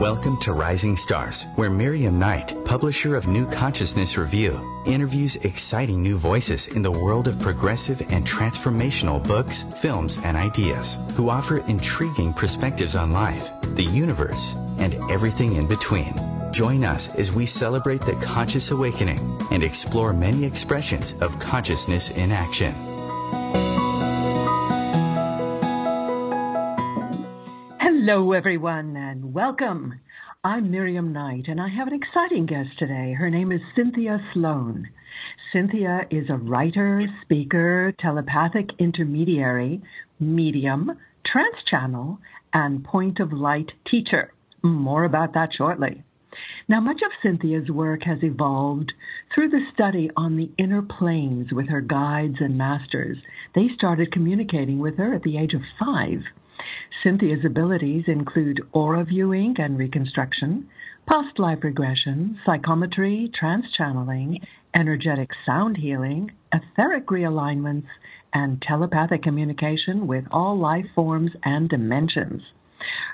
Welcome to Rising Stars, where Miriam Knight, publisher of New Consciousness Review, interviews exciting new voices in the world of progressive and transformational books, films, and ideas, who offer intriguing perspectives on life, the universe, and everything in between. Join us as we celebrate the conscious awakening and explore many expressions of consciousness in action. Hello, everyone, and welcome. I'm Miriam Knight, and I have an exciting guest today. Her name is Cynthia Slon. Cynthia is a writer, speaker, telepathic intermediary, medium, trance channel, and point of light teacher. More about that shortly. Now, much of Cynthia's work has evolved through the study on the inner planes with her guides and masters. They started communicating with her at the age of five. Cynthia's abilities include aura viewing and reconstruction, past life regression, psychometry, trance channeling, energetic sound healing, etheric realignments, and telepathic communication with all life forms and dimensions.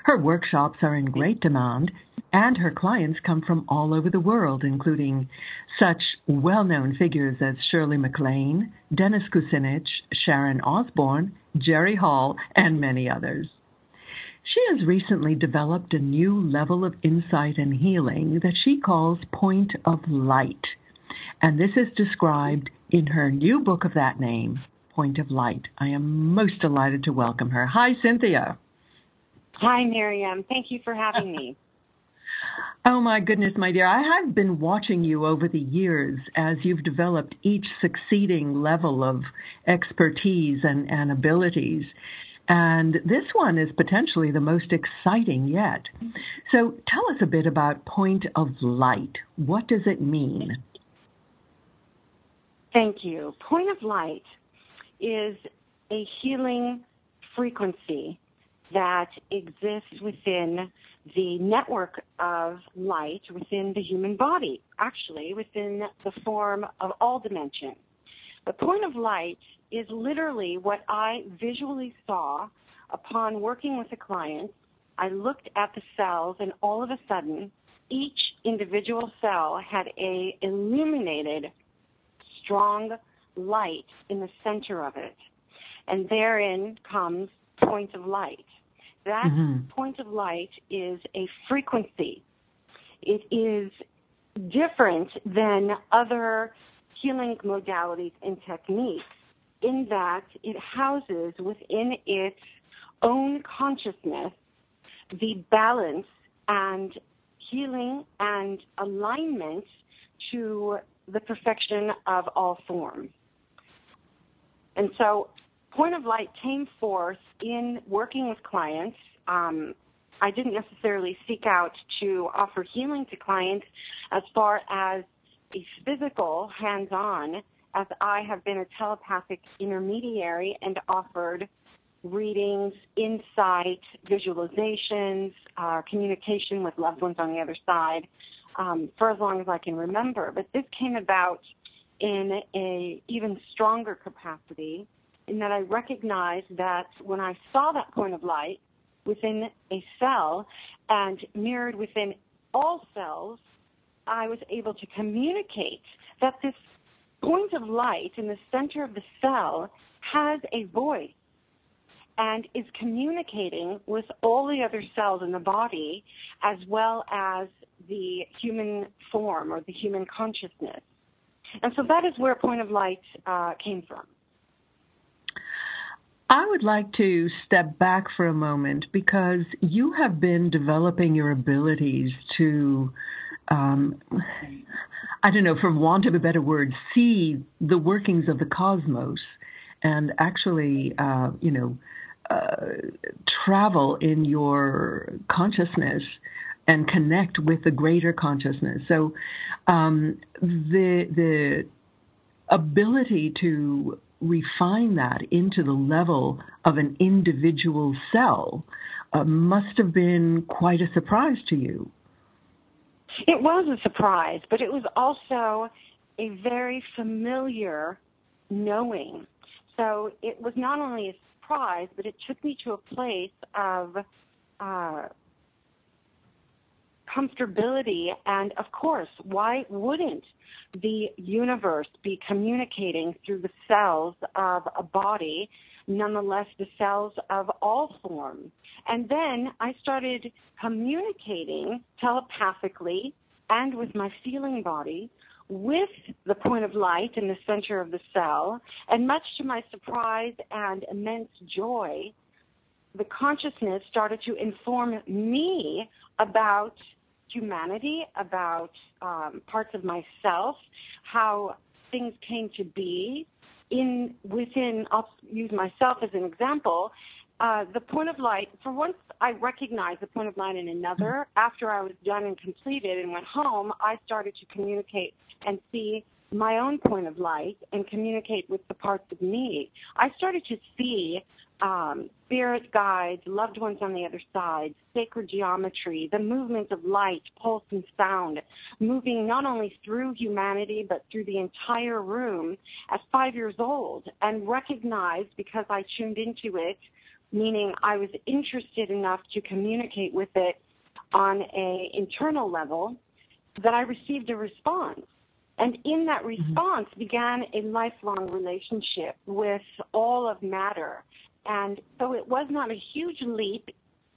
Her workshops are in great demand, and her clients come from all over the world, including such well known figures as Shirley MacLaine, Dennis Kucinich, Sharon Osbourne, Jerry Hall, and many others. She has recently developed a new level of insight and healing that she calls Point of Light. And this is described in her new book of that name, Point of Light. I am most delighted to welcome her. Hi, Cynthia. Hi, Miriam. Thank you for having me. Oh my goodness, my dear. I have been watching you over the years as you've developed each succeeding level of expertise and, and abilities. And this one is potentially the most exciting yet. So tell us a bit about point of light. What does it mean? Thank you. Point of light is a healing frequency that exists within the network of light within the human body, actually within the form of all dimensions. The point of light is literally what I visually saw upon working with a client. I looked at the cells and all of a sudden each individual cell had a illuminated strong light in the center of it. And therein comes point of light. That mm-hmm. point of light is a frequency. It is different than other healing modalities and techniques in that it houses within its own consciousness the balance and healing and alignment to the perfection of all forms. And so, Point of Light came forth in working with clients. Um, I didn't necessarily seek out to offer healing to clients as far as a physical hands on, as I have been a telepathic intermediary and offered readings, insight, visualizations, uh, communication with loved ones on the other side um, for as long as I can remember. But this came about in a even stronger capacity in that I recognized that when I saw that point of light within a cell and mirrored within all cells, I was able to communicate that this point of light in the center of the cell has a voice and is communicating with all the other cells in the body as well as the human form or the human consciousness. And so that is where Point of Light uh, came from. I would like to step back for a moment because you have been developing your abilities to, um, I don't know, for want of a better word, see the workings of the cosmos and actually, uh, you know, uh, travel in your consciousness and connect with the greater consciousness. So um, the the ability to refine that into the level of an individual cell uh, must have been quite a surprise to you. It was a surprise, but it was also a very familiar knowing. So it was not only a surprise, but it took me to a place of uh, comfortability. And of course, why wouldn't the universe be communicating through the cells of a body, nonetheless the cells of all forms? And then I started communicating telepathically and with my feeling body with the point of light in the center of the cell. And much to my surprise and immense joy, the consciousness started to inform me about humanity, about um, parts of myself, how things came to be in within. I'll use myself as an example. Uh, the point of light. For once, I recognized the point of light in another. After I was done and completed and went home, I started to communicate and see my own point of light and communicate with the parts of me. I started to see um, spirit guides, loved ones on the other side, sacred geometry, the movement of light, pulse, and sound, moving not only through humanity but through the entire room at five years old, and recognized because I tuned into it, meaning I was interested enough to communicate with it on a internal level, that I received a response. And in that mm-hmm. response mm-hmm. began a lifelong relationship with all of matter and so it was not a huge leap,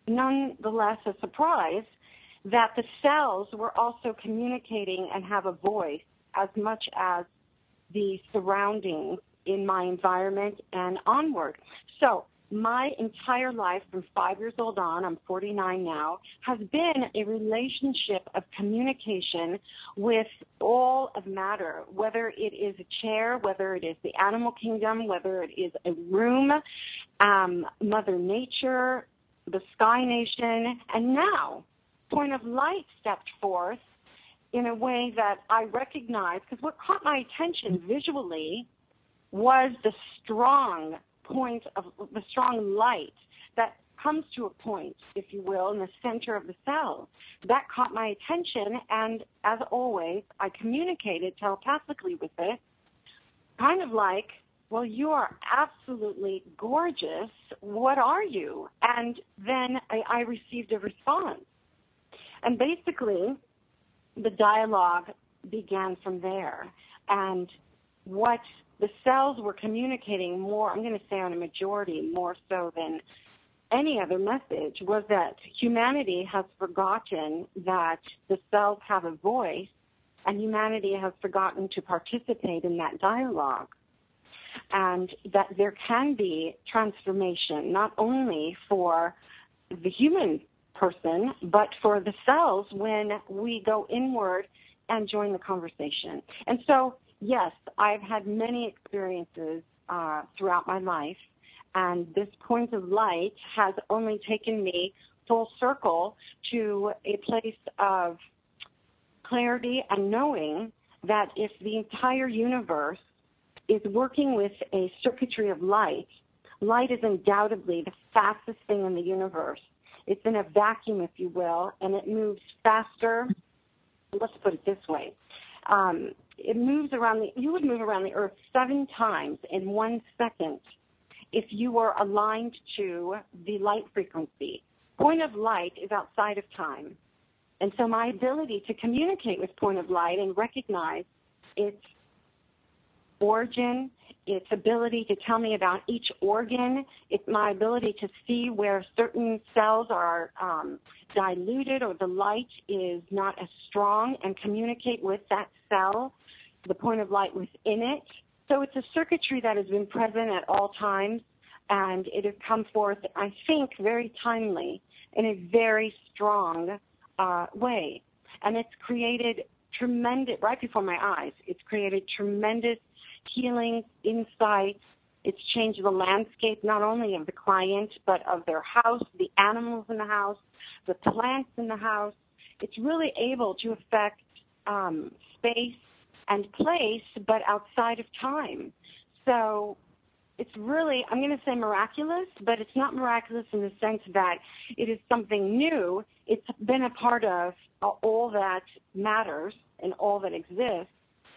nonetheless a surprise, that the cells were also communicating and have a voice as much as the surroundings in my environment and onward. So my entire life from five years old on, I'm 49 now, has been a relationship of communication with all of matter, whether it is a chair, whether it is the animal kingdom, whether it is a room, um, Mother Nature, the Sky Nation, and now Point of Light stepped forth in a way that I recognized, because what caught my attention visually was the strong point of the strong light that comes to a point, if you will, in the center of the cell. That caught my attention, and as always, I communicated telepathically with it, kind of like, well, you are absolutely gorgeous. What are you? And then I, I received a response. And basically, the dialogue began from there. And what the cells were communicating more, I'm going to say on a majority, more so than any other message, was that humanity has forgotten that the cells have a voice and humanity has forgotten to participate in that dialogue. And that there can be transformation, not only for the human person, but for the cells when we go inward and join the conversation. And so yes, I've had many experiences uh, throughout my life, and this point of light has only taken me full circle to a place of clarity and knowing that if the entire universe is working with a circuitry of light, light is undoubtedly the fastest thing in the universe. It's in a vacuum, if you will, and it moves faster. Let's put it this way. Um, it moves around the, you would move around the earth seven times in one second if you were aligned to the light frequency. Point of light is outside of time. And so my ability to communicate with point of light and recognize its origin, its ability to tell me about each organ, it's my ability to see where certain cells are um, diluted or the light is not as strong and communicate with that cell the point of light within it. So it's a circuitry that has been present at all times, and it has come forth, I think, very timely in a very strong uh, way. And it's created tremendous, right before my eyes, it's created tremendous healing, insights. It's changed the landscape not only of the client, but of their house, the animals in the house, the plants in the house. It's really able to affect um, space and place, but outside of time. So it's really, I'm going to say miraculous, but it's not miraculous in the sense that it is something new. It's been a part of all that matters and all that exists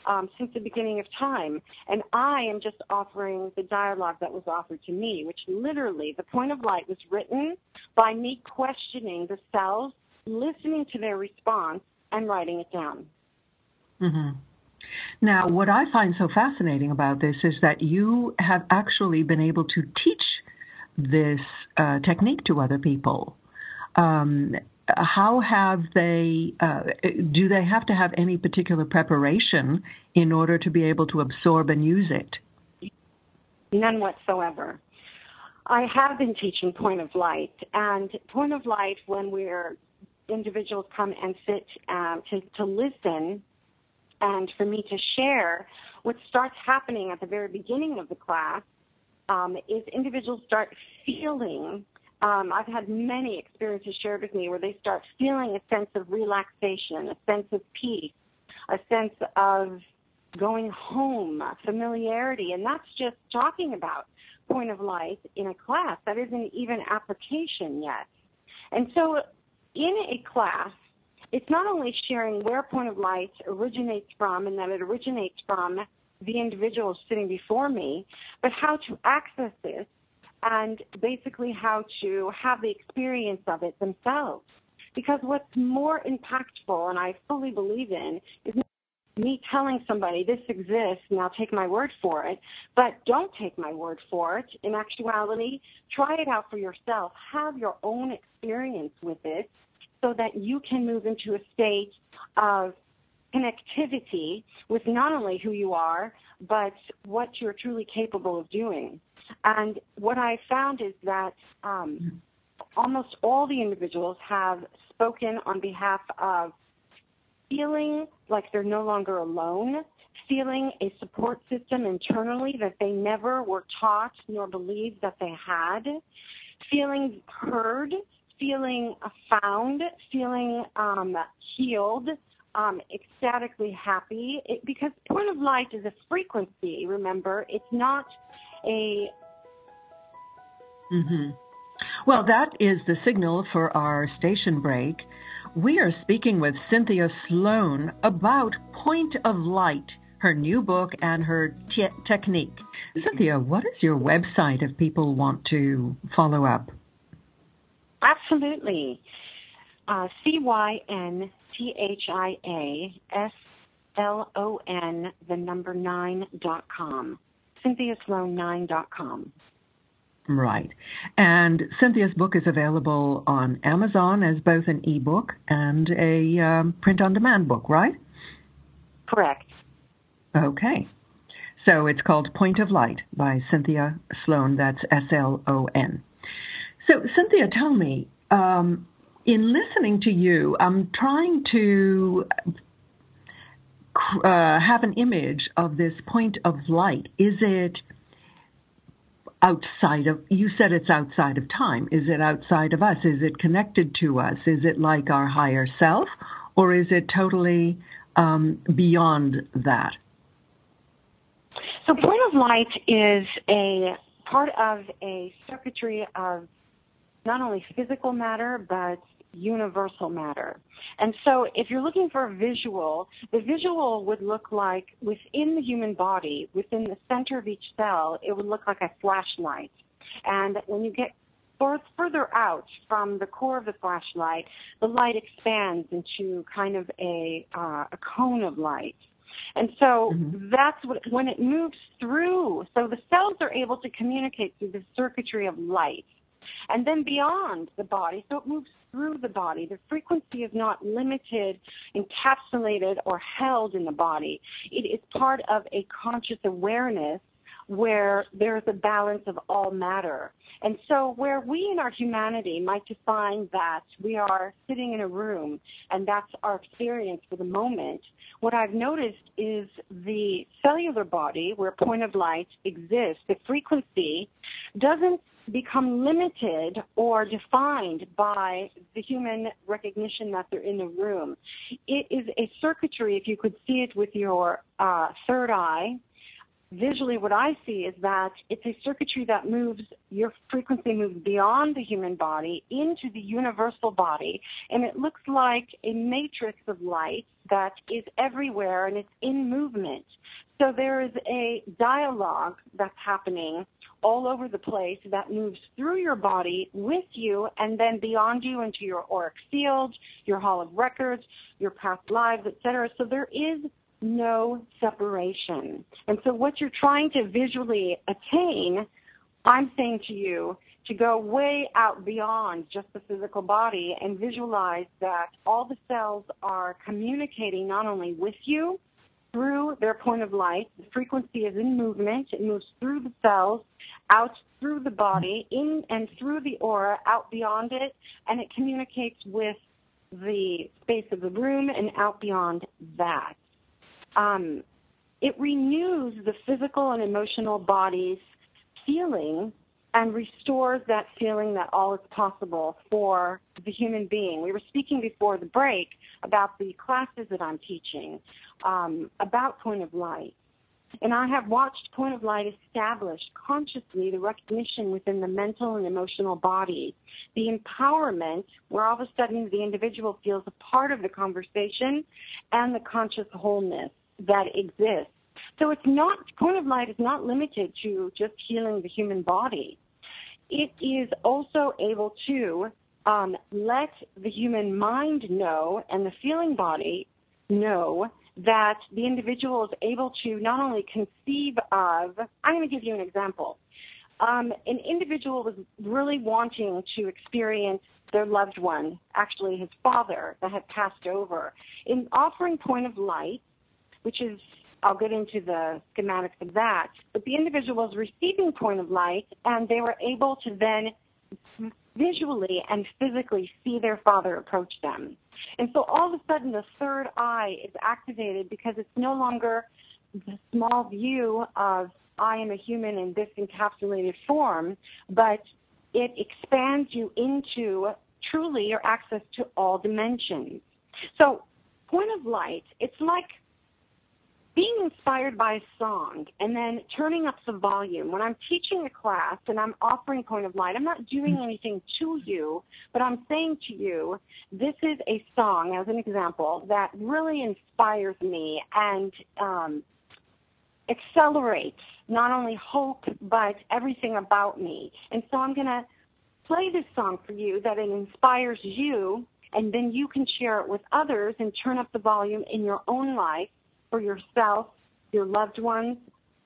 um, since the beginning of time. And I am just offering the dialogue that was offered to me, which literally, the point of light was written by me questioning the cells listening to their response and writing it down. Mm-hmm. Now, what I find so fascinating about this is that you have actually been able to teach this uh, technique to other people. Um, how have they, uh, do they have to have any particular preparation in order to be able to absorb and use it? None whatsoever. I have been teaching point of light, and point of light, when we're individuals come and sit um, to, to listen and for me to share, what starts happening at the very beginning of the class um, is individuals start feeling. Um, I've had many experiences shared with me where they start feeling a sense of relaxation, a sense of peace, a sense of going home, familiarity, and that's just talking about point of light in a class. That isn't even application yet. And so in a class, it's not only sharing where point of light originates from and that it originates from the individual sitting before me, but how to access it and basically how to have the experience of it themselves. Because what's more impactful, and I fully believe in, is me telling somebody this exists now take my word for it, but don't take my word for it. In actuality, try it out for yourself. Have your own experience with it so that you can move into a state of connectivity with not only who you are, but what you're truly capable of doing. And what I found is that um, almost all the individuals have spoken on behalf of feeling like they're no longer alone, feeling a support system internally that they never were taught nor believed that they had, feeling heard, feeling found, feeling um, healed, um, ecstatically happy. It, because point of light is a frequency, remember, it's not a. Mm-hmm. Well, that is the signal for our station break. We are speaking with Cynthia Slon about Point of Light, her new book and her te- technique. Cynthia, what is your website if people want to follow up? Absolutely. Uh, C Y N T H I A S L O N, the number nine dot com. Cynthia CynthiaSlon9 dot com. Right. And Cynthia's book is available on Amazon as both an ebook and a um, print on demand book, right? Correct. Okay. So it's called Point of Light by Cynthia Slon. That's S L O N. So, Cynthia, tell me, um, in listening to you, I'm trying to uh, have an image of this point of light. Is it outside of you said it's outside of time. Is it outside of us? Is it connected to us? Is it like our higher self or is it totally um, beyond that? So point of light is a part of a circuitry of not only physical matter but universal matter. And so if you're looking for a visual, the visual would look like within the human body, within the center of each cell, it would look like a flashlight. And when you get further out from the core of the flashlight, the light expands into kind of a, uh, a cone of light. And so mm-hmm. that's what, when it moves through, so the cells are able to communicate through the circuitry of light and then beyond the body. So it moves through the body. The frequency is not limited, encapsulated, or held in the body. It is part of a conscious awareness where there's a balance of all matter. And so, where we in our humanity might define that we are sitting in a room and that's our experience for the moment, what I've noticed is the cellular body, where point of light exists, the frequency doesn't become limited or defined by the human recognition that they're in the room. It is a circuitry, if you could see it with your uh, third eye. Visually, what I see is that it's a circuitry that moves, your frequency moves beyond the human body into the universal body, and it looks like a matrix of light that is everywhere and it's in movement. So there is a dialogue that's happening all over the place that moves through your body with you and then beyond you into your auric field, your hall of records, your past lives, etc. So there is no separation. And so what you're trying to visually attain, I'm saying to you, to go way out beyond just the physical body and visualize that all the cells are communicating not only with you through their point of light. The frequency is in movement. It moves through the cells, out through the body, in and through the aura, out beyond it, and it communicates with the space of the room and out beyond that. Um, it renews the physical and emotional body's feeling and restores that feeling that all is possible for the human being. We were speaking before the break about the classes that I'm teaching um, about point of light. And I have watched Point of Light establish consciously the recognition within the mental and emotional body, the empowerment where all of a sudden the individual feels a part of the conversation and the conscious wholeness that exists. So it's not, Point of Light is not limited to just healing the human body. It is also able to um, let the human mind know and the feeling body know that the individual is able to not only conceive of, I'm going to give you an example. Um, an individual was really wanting to experience their loved one, actually his father, that had passed over. In offering point of light, which is, I'll get into the schematics of that, but the individual was receiving point of light and they were able to then visually and physically see their father approach them. And so all of a sudden the third eye is activated because it's no longer the small view of I am a human in this encapsulated form, but it expands you into truly your access to all dimensions. So point of light, it's like being inspired by a song and then turning up the volume. When I'm teaching a class and I'm offering point of light, I'm not doing mm. anything to you, but I'm saying to you, this is a song, as an example, that really inspires me and um, accelerates not only hope, but everything about me. And so I'm going to play this song for you that it inspires you, and then you can share it with others and turn up the volume in your own life for yourself, your loved ones,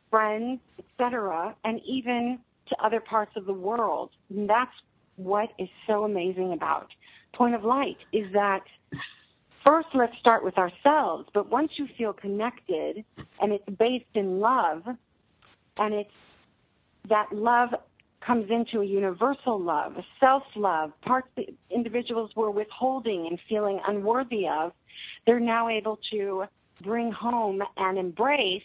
friends, etc., and even to other parts of the world. And that's what is so amazing about Point of Light is that first let's start with ourselves, but once you feel connected and it's based in love and it's that love comes into a universal love, a self-love, parts that individuals were withholding and feeling unworthy of, they're now able to bring home and embrace,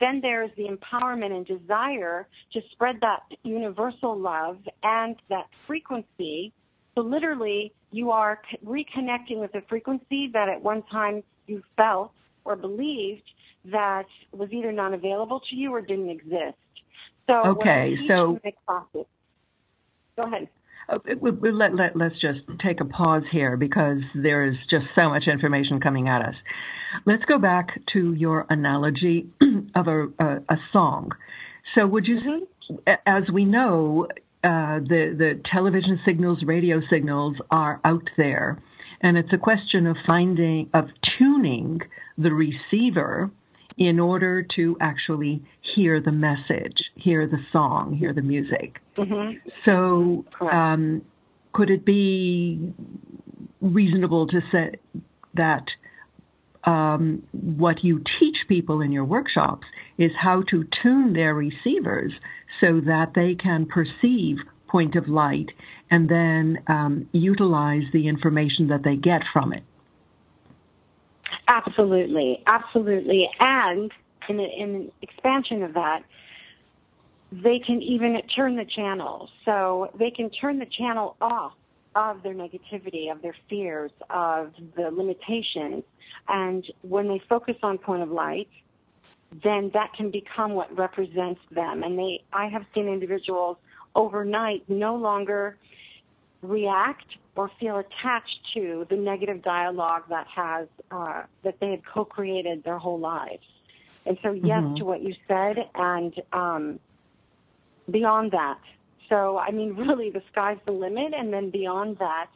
then there's the empowerment and desire to spread that universal love and that frequency. So literally, you are reconnecting with a frequency that at one time you felt or believed that was either not available to you or didn't exist. So okay, so go ahead. Uh, let, let, let's just take a pause here because there is just so much information coming at us. Let's go back to your analogy of a, a, a song. So, would you, mm-hmm. as we know, uh, the the television signals, radio signals are out there, and it's a question of finding of tuning the receiver in order to actually hear the message, hear the song, hear the music. Mm-hmm. So, um, could it be reasonable to say that um, what you teach people in your workshops is how to tune their receivers so that they can perceive point of light and then um, utilize the information that they get from it. Absolutely, absolutely. And in, in expansion of that, they can even turn the channel. So they can turn the channel off of their negativity, of their fears, of the limitations. And when they focus on point of light, then that can become what represents them. And they, I have seen individuals overnight no longer react or feel attached to the negative dialogue that has uh, that they had co-created their whole lives. And so, yes Mhm. to what you said, and um, beyond that. So, I mean, really, the sky's the limit, and then beyond that,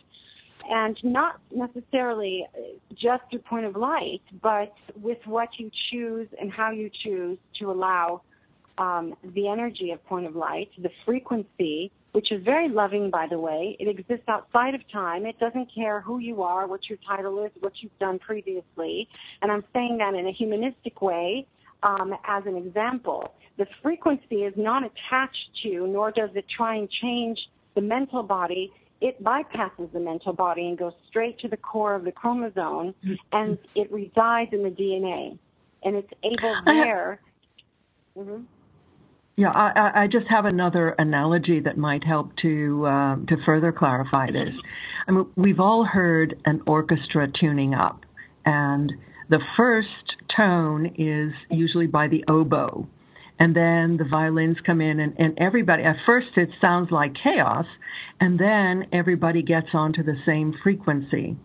and not necessarily just through point of light, but with what you choose and how you choose to allow um, the energy of point of light, the frequency, which is very loving, by the way. It exists outside of time. It doesn't care who you are, what your title is, what you've done previously. And I'm saying that in a humanistic way um, as an example. The frequency is not attached to, nor does it try and change the mental body. It bypasses the mental body and goes straight to the core of the chromosome, and it resides in the DNA. And it's able there. Mhm. Yeah, I, I- just have another analogy that might help to um, to further clarify this. I mean, we've all heard an orchestra tuning up, and the first tone is usually by the oboe, and then the violins come in, and, and everybody. At first, it sounds like chaos, and then everybody gets onto the same frequency.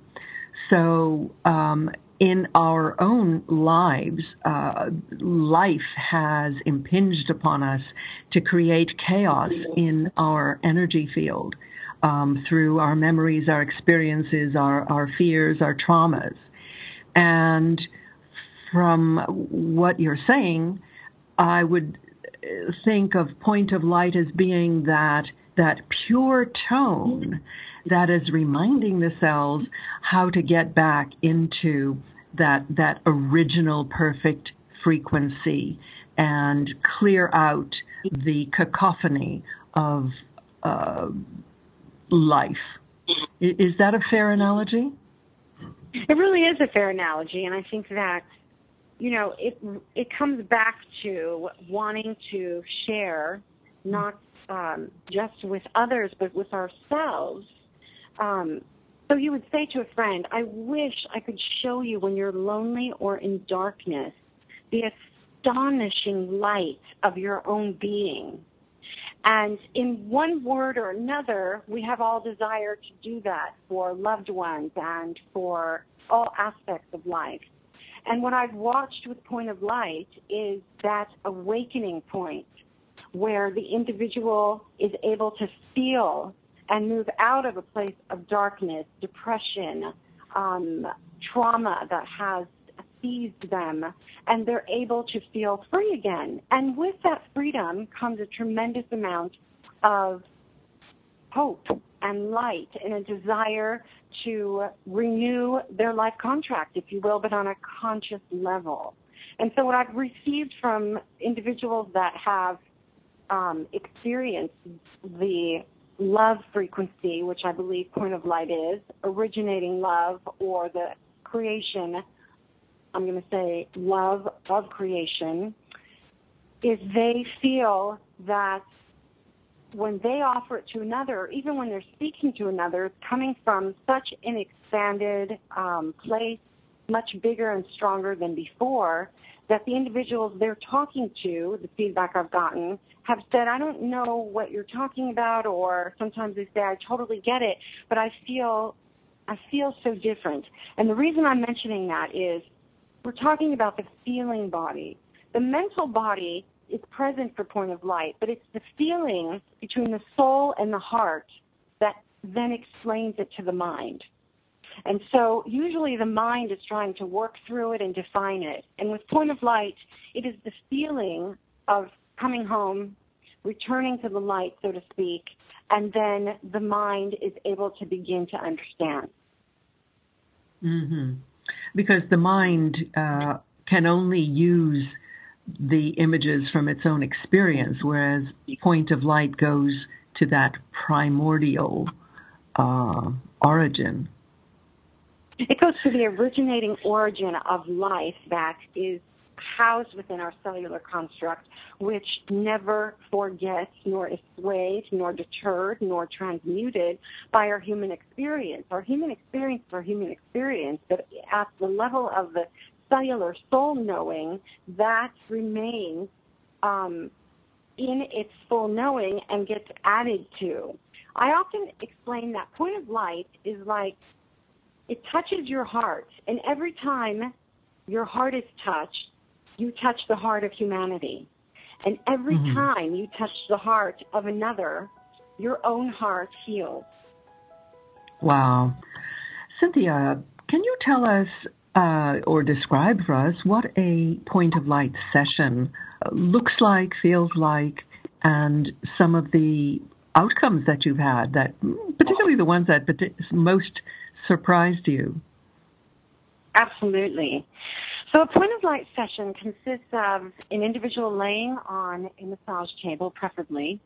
So, um, in our own lives, uh, life has impinged upon us to create chaos in our energy field um, through our memories, our experiences, our, our fears, our traumas. And from what you're saying, I would uh, think of point of light as being that that pure tone that is reminding the cells how to get back into that that original perfect frequency and clear out the cacophony of uh, life. Is that a fair analogy? It really is a fair analogy, and I think that you know it it comes back to wanting to share, not um, just with others, but with ourselves. Um, so you would say to a friend, "I wish I could show you when you're lonely or in darkness the astonishing light of your own being." And in one word or another, we have all desire to do that for loved ones and for all aspects of life. And what I've watched with Point of Light is that awakening point where the individual is able to feel and move out of a place of darkness, depression, um, trauma that has seized them, and they're able to feel free again. And with that freedom comes a tremendous amount of hope and light and a desire to renew their life contract, if you will, but on a conscious level. And so, what I've received from individuals that have um, experienced the love frequency, which I believe Point of Light is, originating love or the creation, I'm going to say love of creation, is they feel that when they offer it to another, even when they're speaking to another, coming from such an expanded um, place, much bigger and stronger than before, that the individuals they're talking to, the feedback I've gotten, have said, I don't know what you're talking about, or sometimes they say, I totally get it, but I feel, I feel so different. And the reason I'm mentioning that is we're talking about the feeling body. The mental body is present for point of light, but it's the feeling between the soul and the heart that then explains it to the mind. And so usually the mind is trying to work through it and define it. And with point of light, it is the feeling of coming home, returning to the light, so to speak, and then the mind is able to begin to understand. hmm Because the mind uh, can only use the images from its own experience, whereas point of light goes to that primordial uh, origin. It goes to the originating origin of life that is housed within our cellular construct, which never forgets, nor is swayed, nor deterred, nor transmuted by our human experience. Our human experience our human experience, but at the level of the cellular soul knowing, that remains um, in its full knowing and gets added to. I often explain that point of light is like it touches your heart, and every time your heart is touched, you touch the heart of humanity. And every mm-hmm. time you touch the heart of another, your own heart heals. Wow. Cynthia, can you tell us uh, or describe for us what a point of light session looks like, feels like, and some of the outcomes that you've had that particularly the ones that most surprised you absolutely so a point of light session consists of an individual laying on a massage table preferably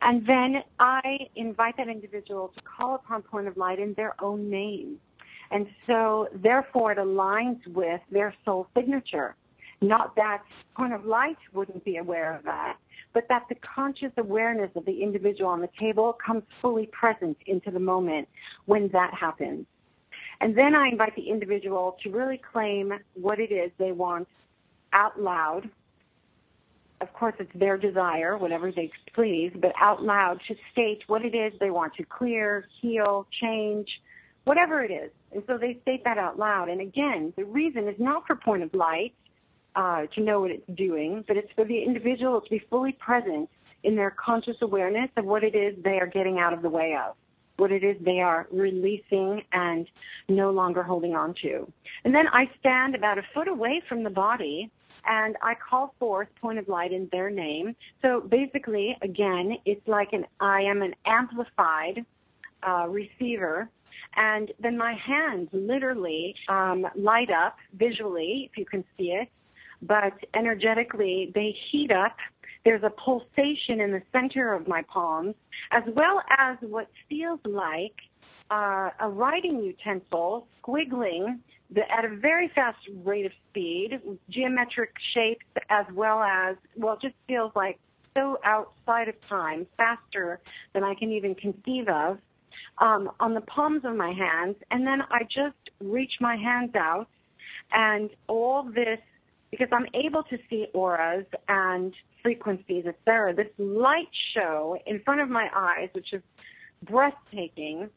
and then i invite that individual to call upon point of light in their own name and so therefore it aligns with their soul signature not that point of light wouldn't be aware of that but that the conscious awareness of the individual on the table comes fully present into the moment when that happens. And then I invite the individual to really claim what it is they want out loud. Of course, it's their desire, whatever they please, but out loud to state what it is they want to clear, heal, change, whatever it is. And so they state that out loud. And again, the reason is not for point of light uh, to know what it's doing, but it's for the individual to be fully present in their conscious awareness of what it is they are getting out of the way of, what it is they are releasing and no longer holding on to. And then I stand about a foot away from the body and I call forth point of light in their name. So basically, again, it's like an I am an amplified uh, receiver and then my hands literally um, light up visually, if you can see it, but energetically they heat up. There's a pulsation in the center of my palms, as well as what feels like uh, a writing utensil squiggling the, at a very fast rate of speed, geometric shapes, as well as, well, it just feels like so outside of time, faster than I can even conceive of, um, on the palms of my hands. And then I just reach my hands out, and all this because I'm able to see auras and frequencies, etc. This light show in front of my eyes, which is breathtaking,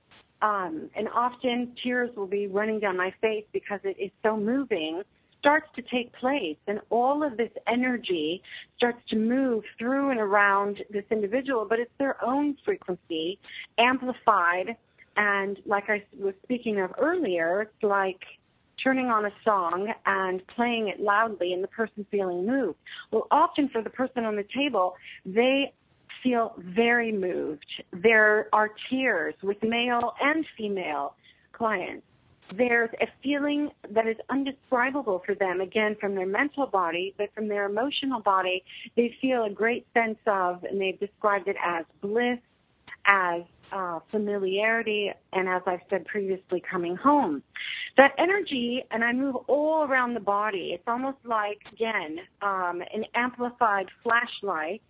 um, and often tears will be running down my face because it is so moving, starts to take place. And all of this energy starts to move through and around this individual, but it's their own frequency amplified. And like I was speaking of earlier, it's like turning on a song and playing it loudly and the person feeling moved. Well, often for the person on the table, they feel very moved. There are tears with male and female clients. There's a feeling that is undescribable for them, again, from their mental body, but from their emotional body, they feel a great sense of, and they've described it as bliss, as uh, familiarity, and as I've said previously, coming home. That energy, and I move all around the body. It's almost like, again, um, an amplified flashlight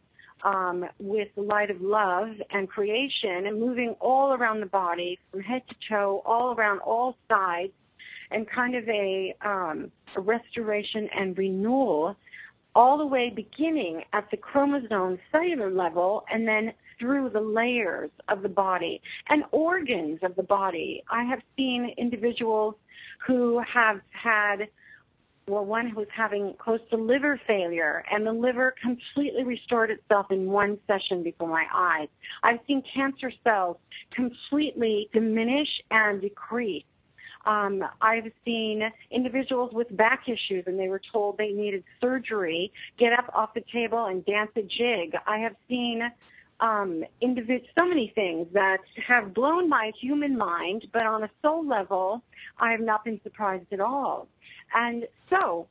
um, with the light of love and creation, and moving all around the body from head to toe, all around all sides, and kind of a, um, a restoration and renewal all the way beginning at the chromosome cellular level and then through the layers of the body and organs of the body. I have seen individuals who have had well, one who's having close to liver failure, and the liver completely restored itself in one session before my eyes. I've seen cancer cells completely diminish and decrease. Um, I've seen individuals with back issues and they were told they needed surgery, get up off the table and dance a jig. I have seen um, individ- so many things that have blown my human mind, but on a soul level, I have not been surprised at all. And so,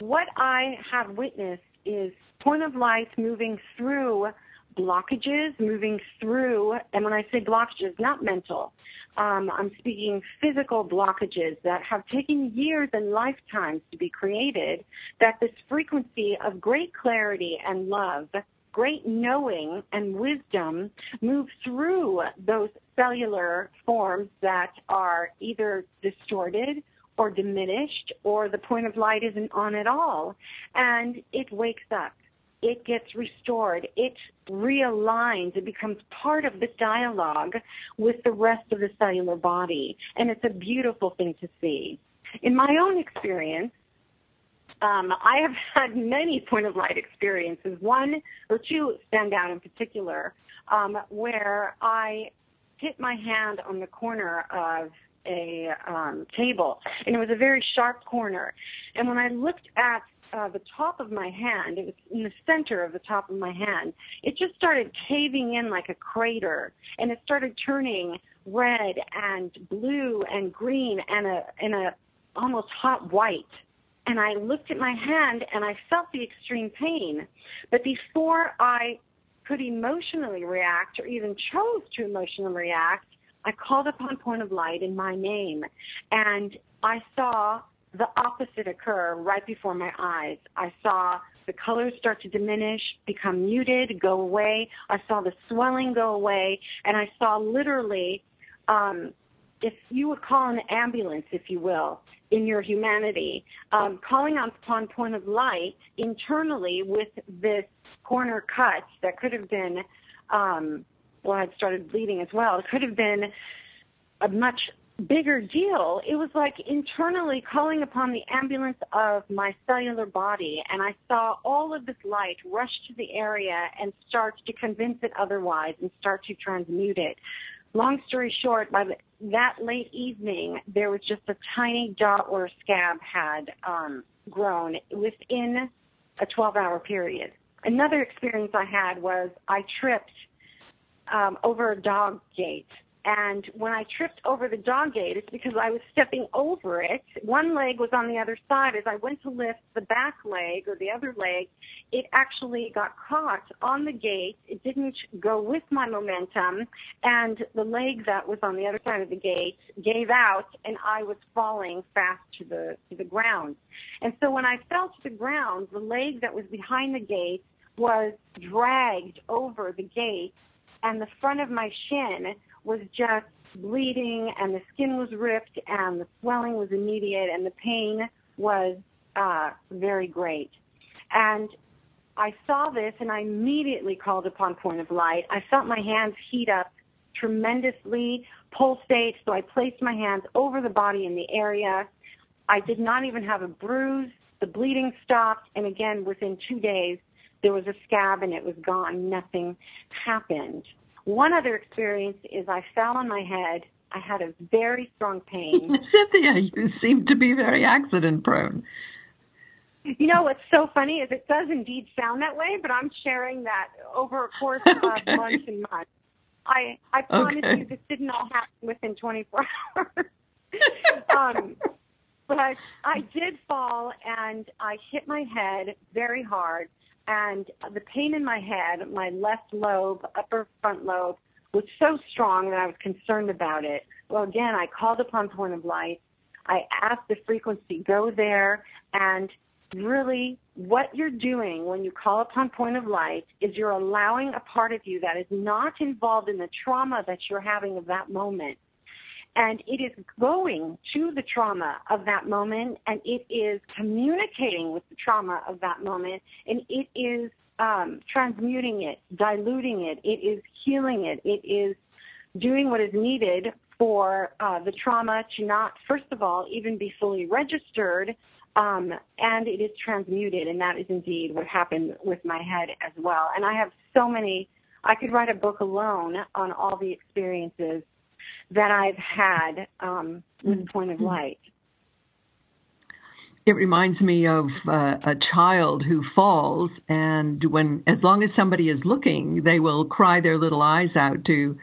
what I have witnessed is point of light moving through blockages, moving through, and when I say blockages, not mental, um, I'm speaking physical blockages that have taken years and lifetimes to be created, that this frequency of great clarity and love great knowing and wisdom move through those cellular forms that are either distorted or diminished or the point of light isn't on at all. And it wakes up. It gets restored. It realigns. It becomes part of the dialogue with the rest of the cellular body. And it's a beautiful thing to see. In my own experience, Um, I have had many point of light experiences. One or two stand out in particular, um, where I hit my hand on the corner of a um, table, and it was a very sharp corner. And when I looked at uh, the top of my hand, it was in the center of the top of my hand, it just started caving in like a crater, and it started turning red and blue and green and a and a almost hot white. And I looked at my hand and I felt the extreme pain. But before I could emotionally react or even chose to emotionally react, I called upon Point of Light in my name. And I saw the opposite occur right before my eyes. I saw the colors start to diminish, become muted, go away. I saw the swelling go away, and I saw literally, um, if you would call an ambulance, if you will, in your humanity, um, calling upon point of light internally with this corner cut that could have been, um, well, I had started bleeding as well. It could have been a much bigger deal. It was like internally calling upon the ambulance of my cellular body, and I saw all of this light rush to the area and start to convince it otherwise and start to transmute it. Long story short, by the, that late evening, there was just a tiny dot where a scab had um, grown within a 12-hour period. Another experience I had was I tripped um, over a dog gate and when I tripped over the dog gate, it's because I was stepping over it. One leg was on the other side. As I went to lift the back leg or the other leg, it actually got caught on the gate. It didn't go with my momentum. And the leg that was on the other side of the gate gave out and I was falling fast to the, to the ground. And so when I fell to the ground, the leg that was behind the gate was dragged over the gate and the front of my shin was just bleeding and the skin was ripped and the swelling was immediate and the pain was uh, very great. And I saw this and I immediately called upon Point of Light. I felt my hands heat up tremendously, pulsate, so I placed my hands over the body in the area. I did not even have a bruise. The bleeding stopped, and again, within two days, there was a scab and it was gone. Nothing happened. One other experience is I fell on my head. I had a very strong pain. Cynthia, you seem to be very accident prone. You know what's so funny is it does indeed sound that way, but I'm sharing that over a course of okay. months and months. I I promise okay. you this didn't all happen within 24 hours. um, but I did fall and I hit my head very hard and the pain in my head, my left lobe, upper front lobe, was so strong that I was concerned about it. Well, again, I called upon Point of Light. I asked the frequency go there, and really, what you're doing when you call upon Point of Light is you're allowing a part of you that is not involved in the trauma that you're having of that moment and it is going to the trauma of that moment and it is communicating with the trauma of that moment and it is um, transmuting it, diluting it, it is healing it, it is doing what is needed for uh, the trauma to not, first of all, even be fully registered, um, and it is transmuted, and that is indeed what happened with my head as well. And I have so many, I could write a book alone on all the experiences that I've had um, with. Point of Light. It reminds me of uh, a child who falls, and when, as long as somebody is looking, they will cry their little eyes out to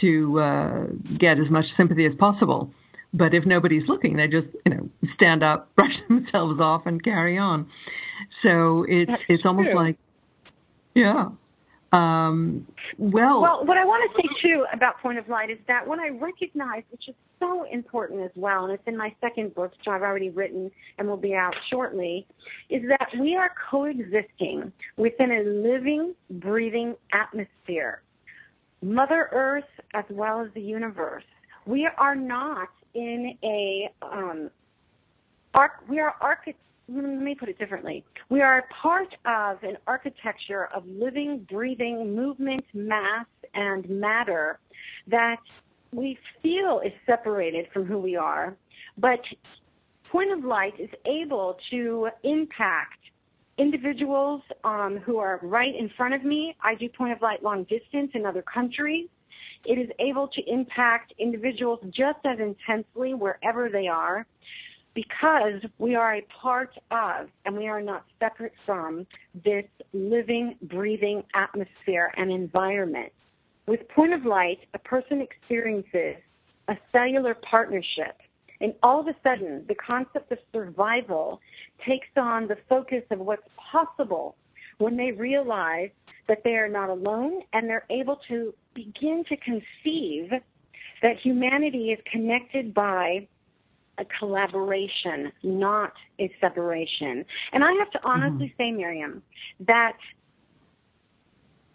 to uh, get as much sympathy as possible. But if nobody's looking, they just you know stand up, brush themselves off, and carry on. So it's That's it's almost like yeah, um, well, well, what I want to say too about Point of Light is that when I recognize, which is so important as well, and it's in my second book, which I've already written and will be out shortly, is that we are coexisting within a living, breathing atmosphere, Mother Earth as well as the universe. We are not in a um, arc. We are architects let me put it differently. We are part of an architecture of living, breathing movement, mass, and matter that we feel is separated from who we are. But Point of Light is able to impact individuals um, who are right in front of me. I do Point of Light long distance in other countries. It is able to impact individuals just as intensely wherever they are because we are a part of and we are not separate from this living, breathing atmosphere and environment. With Point of Light, a person experiences a cellular partnership. And all of a sudden, the concept of survival takes on the focus of what's possible when they realize that they are not alone and they're able to begin to conceive that humanity is connected by a collaboration, not a separation. And I have to honestly mm-hmm. say, Miriam, that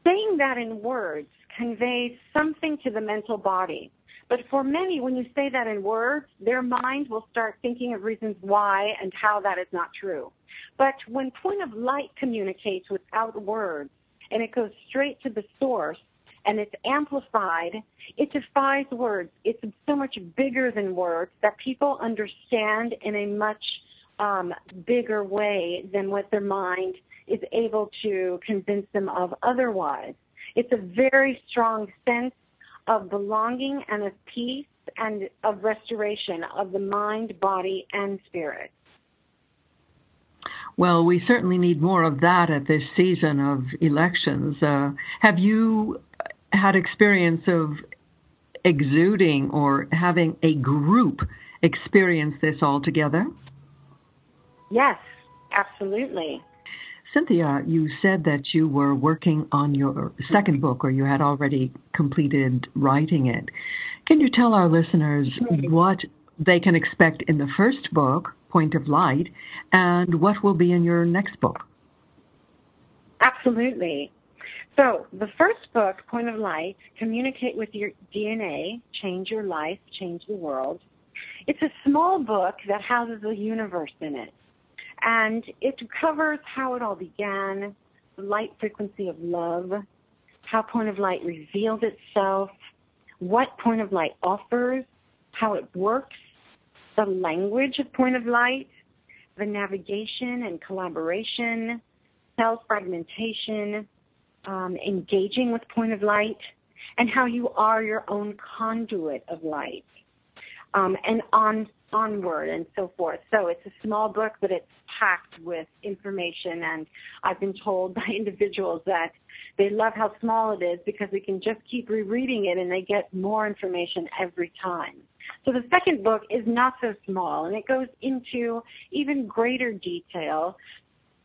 saying that in words conveys something to the mental body. But for many, when you say that in words, their mind will start thinking of reasons why and how that is not true. But when point of light communicates without words and it goes straight to the source, and it's amplified, it defies words. It's so much bigger than words that people understand in a much um, bigger way than what their mind is able to convince them of otherwise. It's a very strong sense of belonging and of peace and of restoration of the mind, body, and spirit. Well, we certainly need more of that at this season of elections. Uh, have you had experience of exuding or having a group experience this all together? Yes, absolutely. Cynthia, you said that you were working on your second book or you had already completed writing it. Can you tell our listeners what they can expect in the first book, Point of Light, and what will be in your next book? Absolutely. So, the first book, Point of Light, Communicate with Your DNA, Change Your Life, Change the World. It's a small book that houses a universe in it. And it covers how it all began, the light frequency of love, how Point of Light revealed itself, what Point of Light offers, how it works, the language of Point of Light, the navigation and collaboration, self fragmentation, um, engaging with point of light, and how you are your own conduit of light, um, and on onward and so forth. So it's a small book, but it's packed with information. And I've been told by individuals that they love how small it is because they can just keep rereading it and they get more information every time. So the second book is not so small and it goes into even greater detail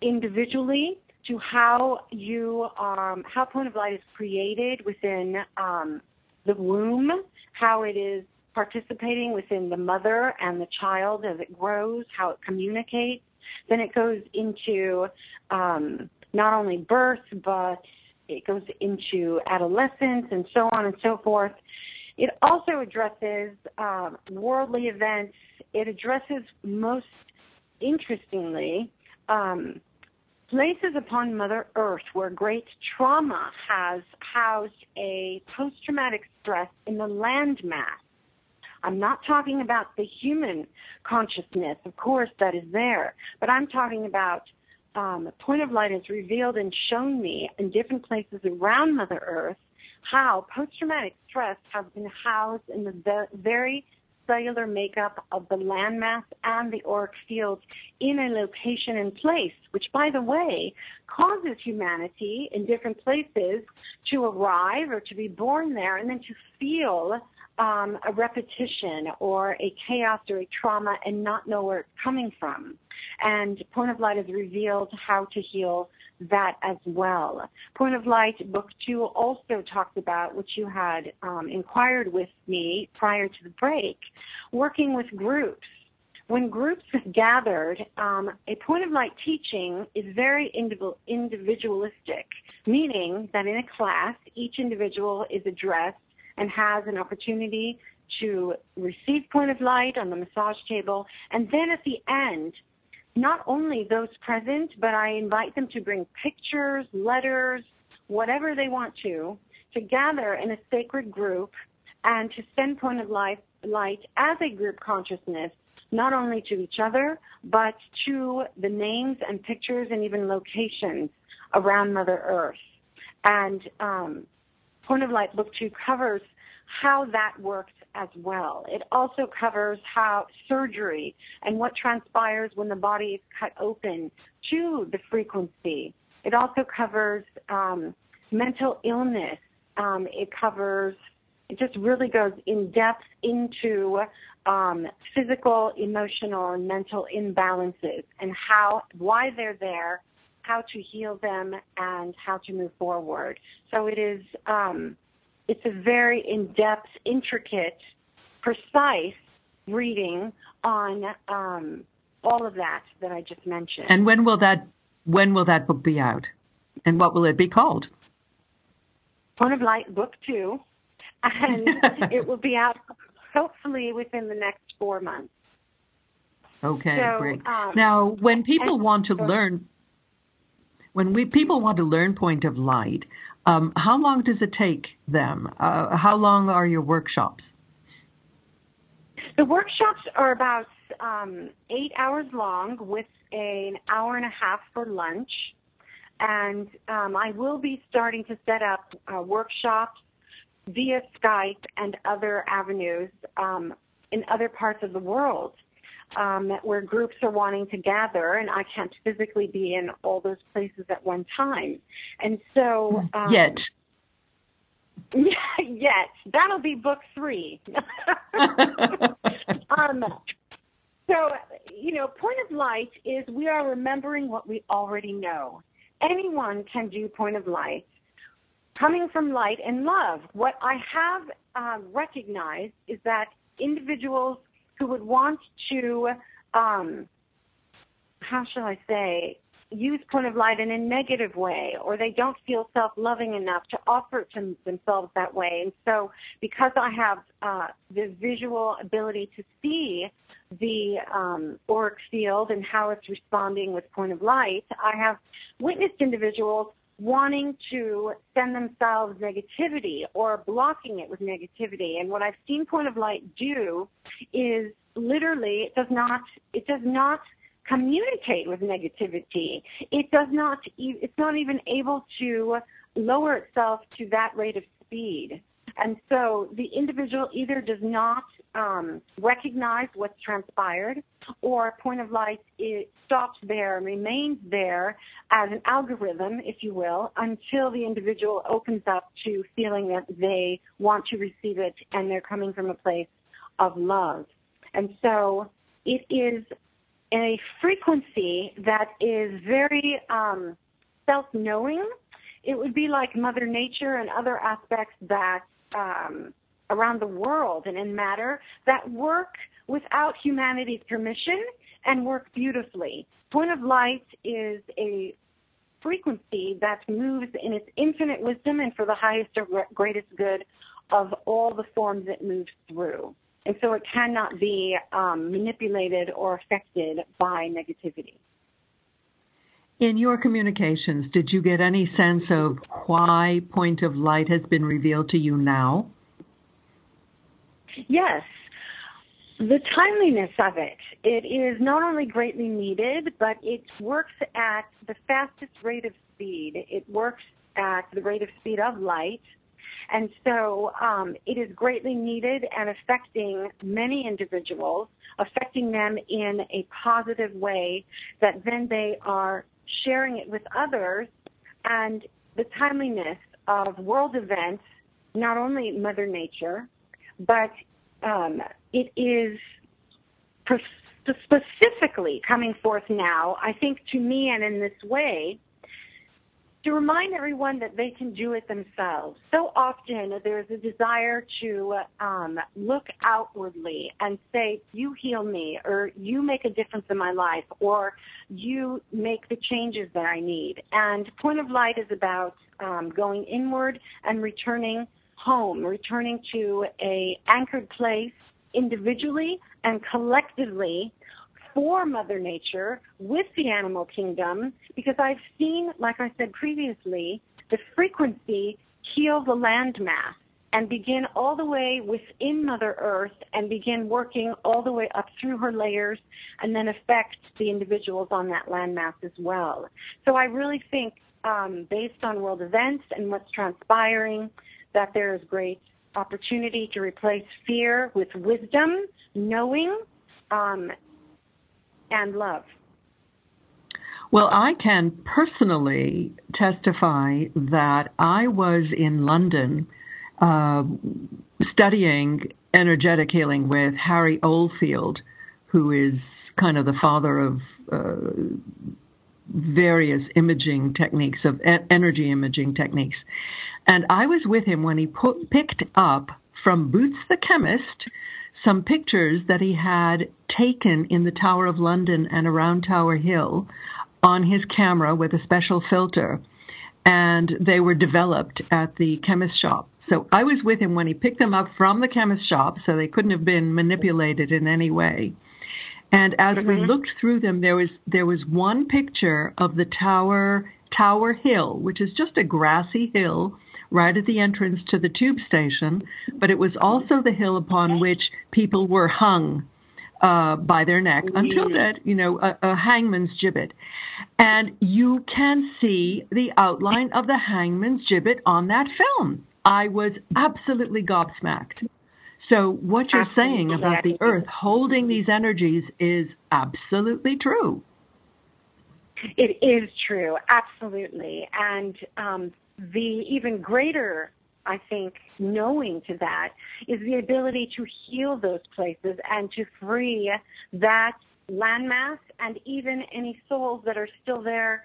individually to how you um, how point of light is created within um, the womb, how it is participating within the mother and the child as it grows, how it communicates. Then it goes into um, not only birth, but it goes into adolescence and so on and so forth. It also addresses um, worldly events. It addresses most interestingly um, places upon Mother Earth where great trauma has housed a post traumatic stress in the landmass. I'm not talking about the human consciousness, of course, that is there, but I'm talking about um, the point of light has revealed and shown me in different places around Mother Earth how post traumatic stress has been housed in the very cellular makeup of the landmass and the auric fields in a location and place, which, by the way, causes humanity in different places to arrive or to be born there and then to feel um, a repetition or a chaos or a trauma and not know where it's coming from. And Point of Light has revealed how to heal that as well. Point of Light, Book Two, also talks about, which you had um, inquired with me prior to the break, working with groups. When groups have gathered, um, a Point of Light teaching is very individualistic, meaning that in a class, each individual is addressed and has an opportunity to receive Point of Light on the massage table, and then at the end, not only those present, but I invite them to bring pictures, letters, whatever they want to, to gather in a sacred group and to send point of light, light as a group consciousness not only to each other, but to the names and pictures and even locations around Mother Earth. And um, Point of Light Book 2 covers how that works as well. It also covers how surgery and what transpires when the body is cut open to the frequency. It also covers um, mental illness. Um, it covers, it just really goes in depth into um, physical, emotional, and mental imbalances and how, why they're there, how to heal them, and how to move forward. So it is, um, it's a very in-depth, intricate, precise reading on um, all of that that I just mentioned. And when will that when will that book be out? And what will it be called? Point of Light Book Two, and it will be out hopefully within the next four months. Okay, so, great. Um, now, when people want to learn, when we people want to learn Point of Light, um, how long does it take them? Uh, how long are your workshops? The workshops are about um, eight hours long with an hour and a half for lunch. And um, I will be starting to set up uh, workshops via Skype and other avenues um, in other parts of the world um, where groups are wanting to gather, and I can't physically be in all those places at one time. And so. Um, Yet. Yet. That'll be book three. um, so, you know, point of light is we are remembering what we already know. Anyone can do point of light coming from light and love. What I have um, recognized is that individuals who would want to, um, how shall I say, use point of light in a negative way, or they don't feel self-loving enough to offer it to themselves that way. And so, because I have uh, the visual ability to see the um, auric field and how it's responding with point of light, I have witnessed individuals wanting to send themselves negativity or blocking it with negativity. And what I've seen Point of Light do is literally it does not it does not communicate with negativity. It does not it's not even able to lower itself to that rate of speed. And so the individual either does not um, recognize what's transpired, or point of light it stops there and remains there as an algorithm, if you will, until the individual opens up to feeling that they want to receive it and they're coming from a place of love. And so it is a frequency that is very um, self-knowing. It would be like Mother Nature and other aspects that um, around the world and in matter that work without humanity's permission and work beautifully. Point of light is a frequency that moves in its infinite wisdom and for the highest or greatest good of all the forms it moves through. And so it cannot be um, manipulated or affected by negativity. In your communications, did you get any sense of why Point of Light has been revealed to you now? Yes. The timeliness of it, it is not only greatly needed, but it works at the fastest rate of speed. It works at the rate of speed of light. And so um, it is greatly needed and affecting many individuals, affecting them in a positive way that then they are sharing it with others and the timeliness of world events, not only Mother Nature, but um, it is specifically coming forth now, I think to me and in this way, to remind everyone that they can do it themselves. So often there's a desire to um, look outwardly and say, you heal me, or you make a difference in my life, or you make the changes that I need. And Point of Light is about um, going inward and returning home, returning to a anchored place individually and collectively for Mother Nature with the animal kingdom because I've seen, like I said previously, the frequency heal the landmass. and begin all the way within Mother Earth and begin working all the way up through her layers and then affect the individuals on that landmass as well. So I really think, um, based on world events and what's transpiring, that there is great opportunity to replace fear with wisdom, knowing, um, and love. Well, I can personally testify that I was in London uh, studying energetic healing with Harry Oldfield, who is kind of the father of uh, various imaging techniques, of energy imaging techniques. And I was with him when he put, picked up from Boots the Chemist some pictures that he had taken in the Tower of London and around Tower Hill on his camera with a special filter. And they were developed at the chemist shop. So I was with him when he picked them up from the chemist shop, so they couldn't have been manipulated in any way. And as mm-hmm. we looked through them, there was there was one picture of the tower Tower Hill, which is just a grassy hill right at the entrance to the tube station, but it was also the hill upon which people were hung uh, by their neck until that, you know, a, a hangman's gibbet. And you can see the outline of the hangman's gibbet on that film. I was absolutely gobsmacked. So what you're absolutely. saying about the earth holding these energies is absolutely true. It is true, absolutely. And um, the even greater, I think, knowing to that is the ability to heal those places and to free that landmass and even any souls that are still there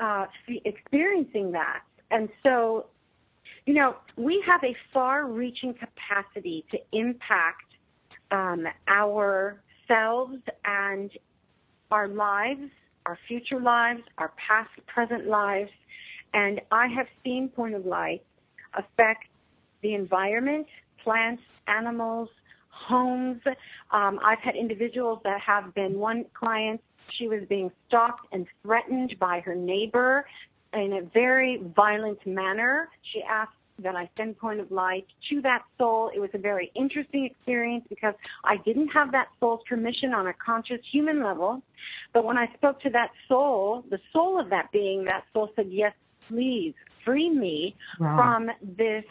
uh, experiencing that. And so, you know, we have a far reaching capacity to impact um, ourselves and our lives, our future lives, our past, present lives, and I have seen Point of Light affect the environment, plants, animals, homes. Um, I've had individuals that have been one client, she was being stalked and threatened by her neighbor in a very violent manner. She asked that I send Point of Light to that soul. It was a very interesting experience because I didn't have that soul's permission on a conscious human level. But when I spoke to that soul, the soul of that being, that soul said, yes, please free me wow. from this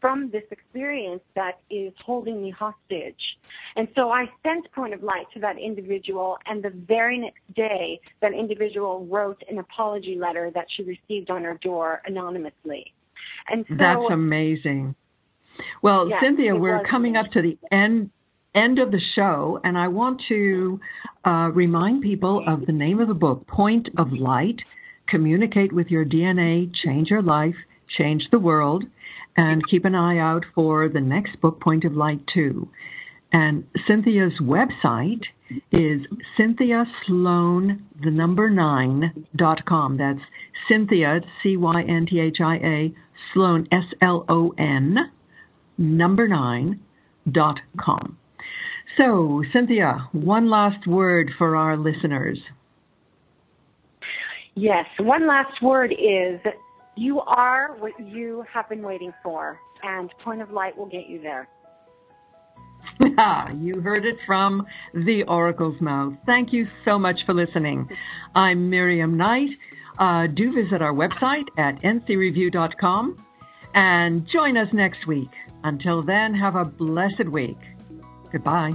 from this experience that is holding me hostage. And so I sent Point of Light to that individual, and the very next day, that individual wrote an apology letter that she received on her door anonymously. And so, that's amazing. Well, yes, Cynthia, we're coming amazing. up to the end end of the show, and I want to uh, remind people of the name of the book, Point of Light communicate with your DNA, change your life, change the world, and keep an eye out for the next book, Point of Light 2. And Cynthia's website is Cynthia Slon, the number nine, dot com. That's Cynthia, C Y N T H I A, Slon, S L O N, number nine, dot com. So, Cynthia, one last word for our listeners. Yes. One last word is you are what you have been waiting for, and Point of Light will get you there. you heard it from the Oracle's mouth. Thank you so much for listening. I'm Miriam Knight. Uh, do visit our website at ncreview.com and join us next week. Until then, have a blessed week. Goodbye.